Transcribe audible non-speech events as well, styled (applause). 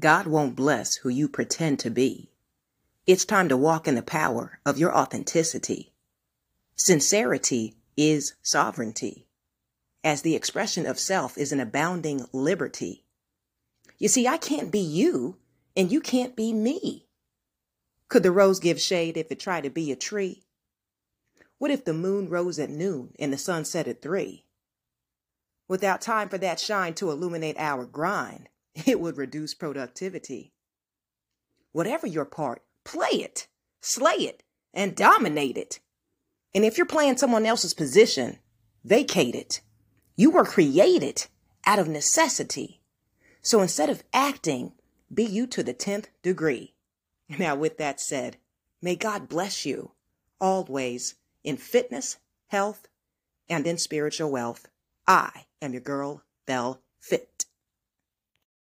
God won't bless who you pretend to be. It's time to walk in the power of your authenticity. Sincerity is sovereignty, as the expression of self is an abounding liberty. You see, I can't be you, and you can't be me. Could the rose give shade if it tried to be a tree? What if the moon rose at noon and the sun set at three? Without time for that shine to illuminate our grind, (laughs) it would reduce productivity. Whatever your part, play it, slay it, and dominate it. And if you're playing someone else's position, vacate it. You were created out of necessity. So instead of acting, be you to the 10th degree. (laughs) Now, with that said, may God bless you always in fitness, health, and in spiritual wealth. I am your girl, Bell Fit.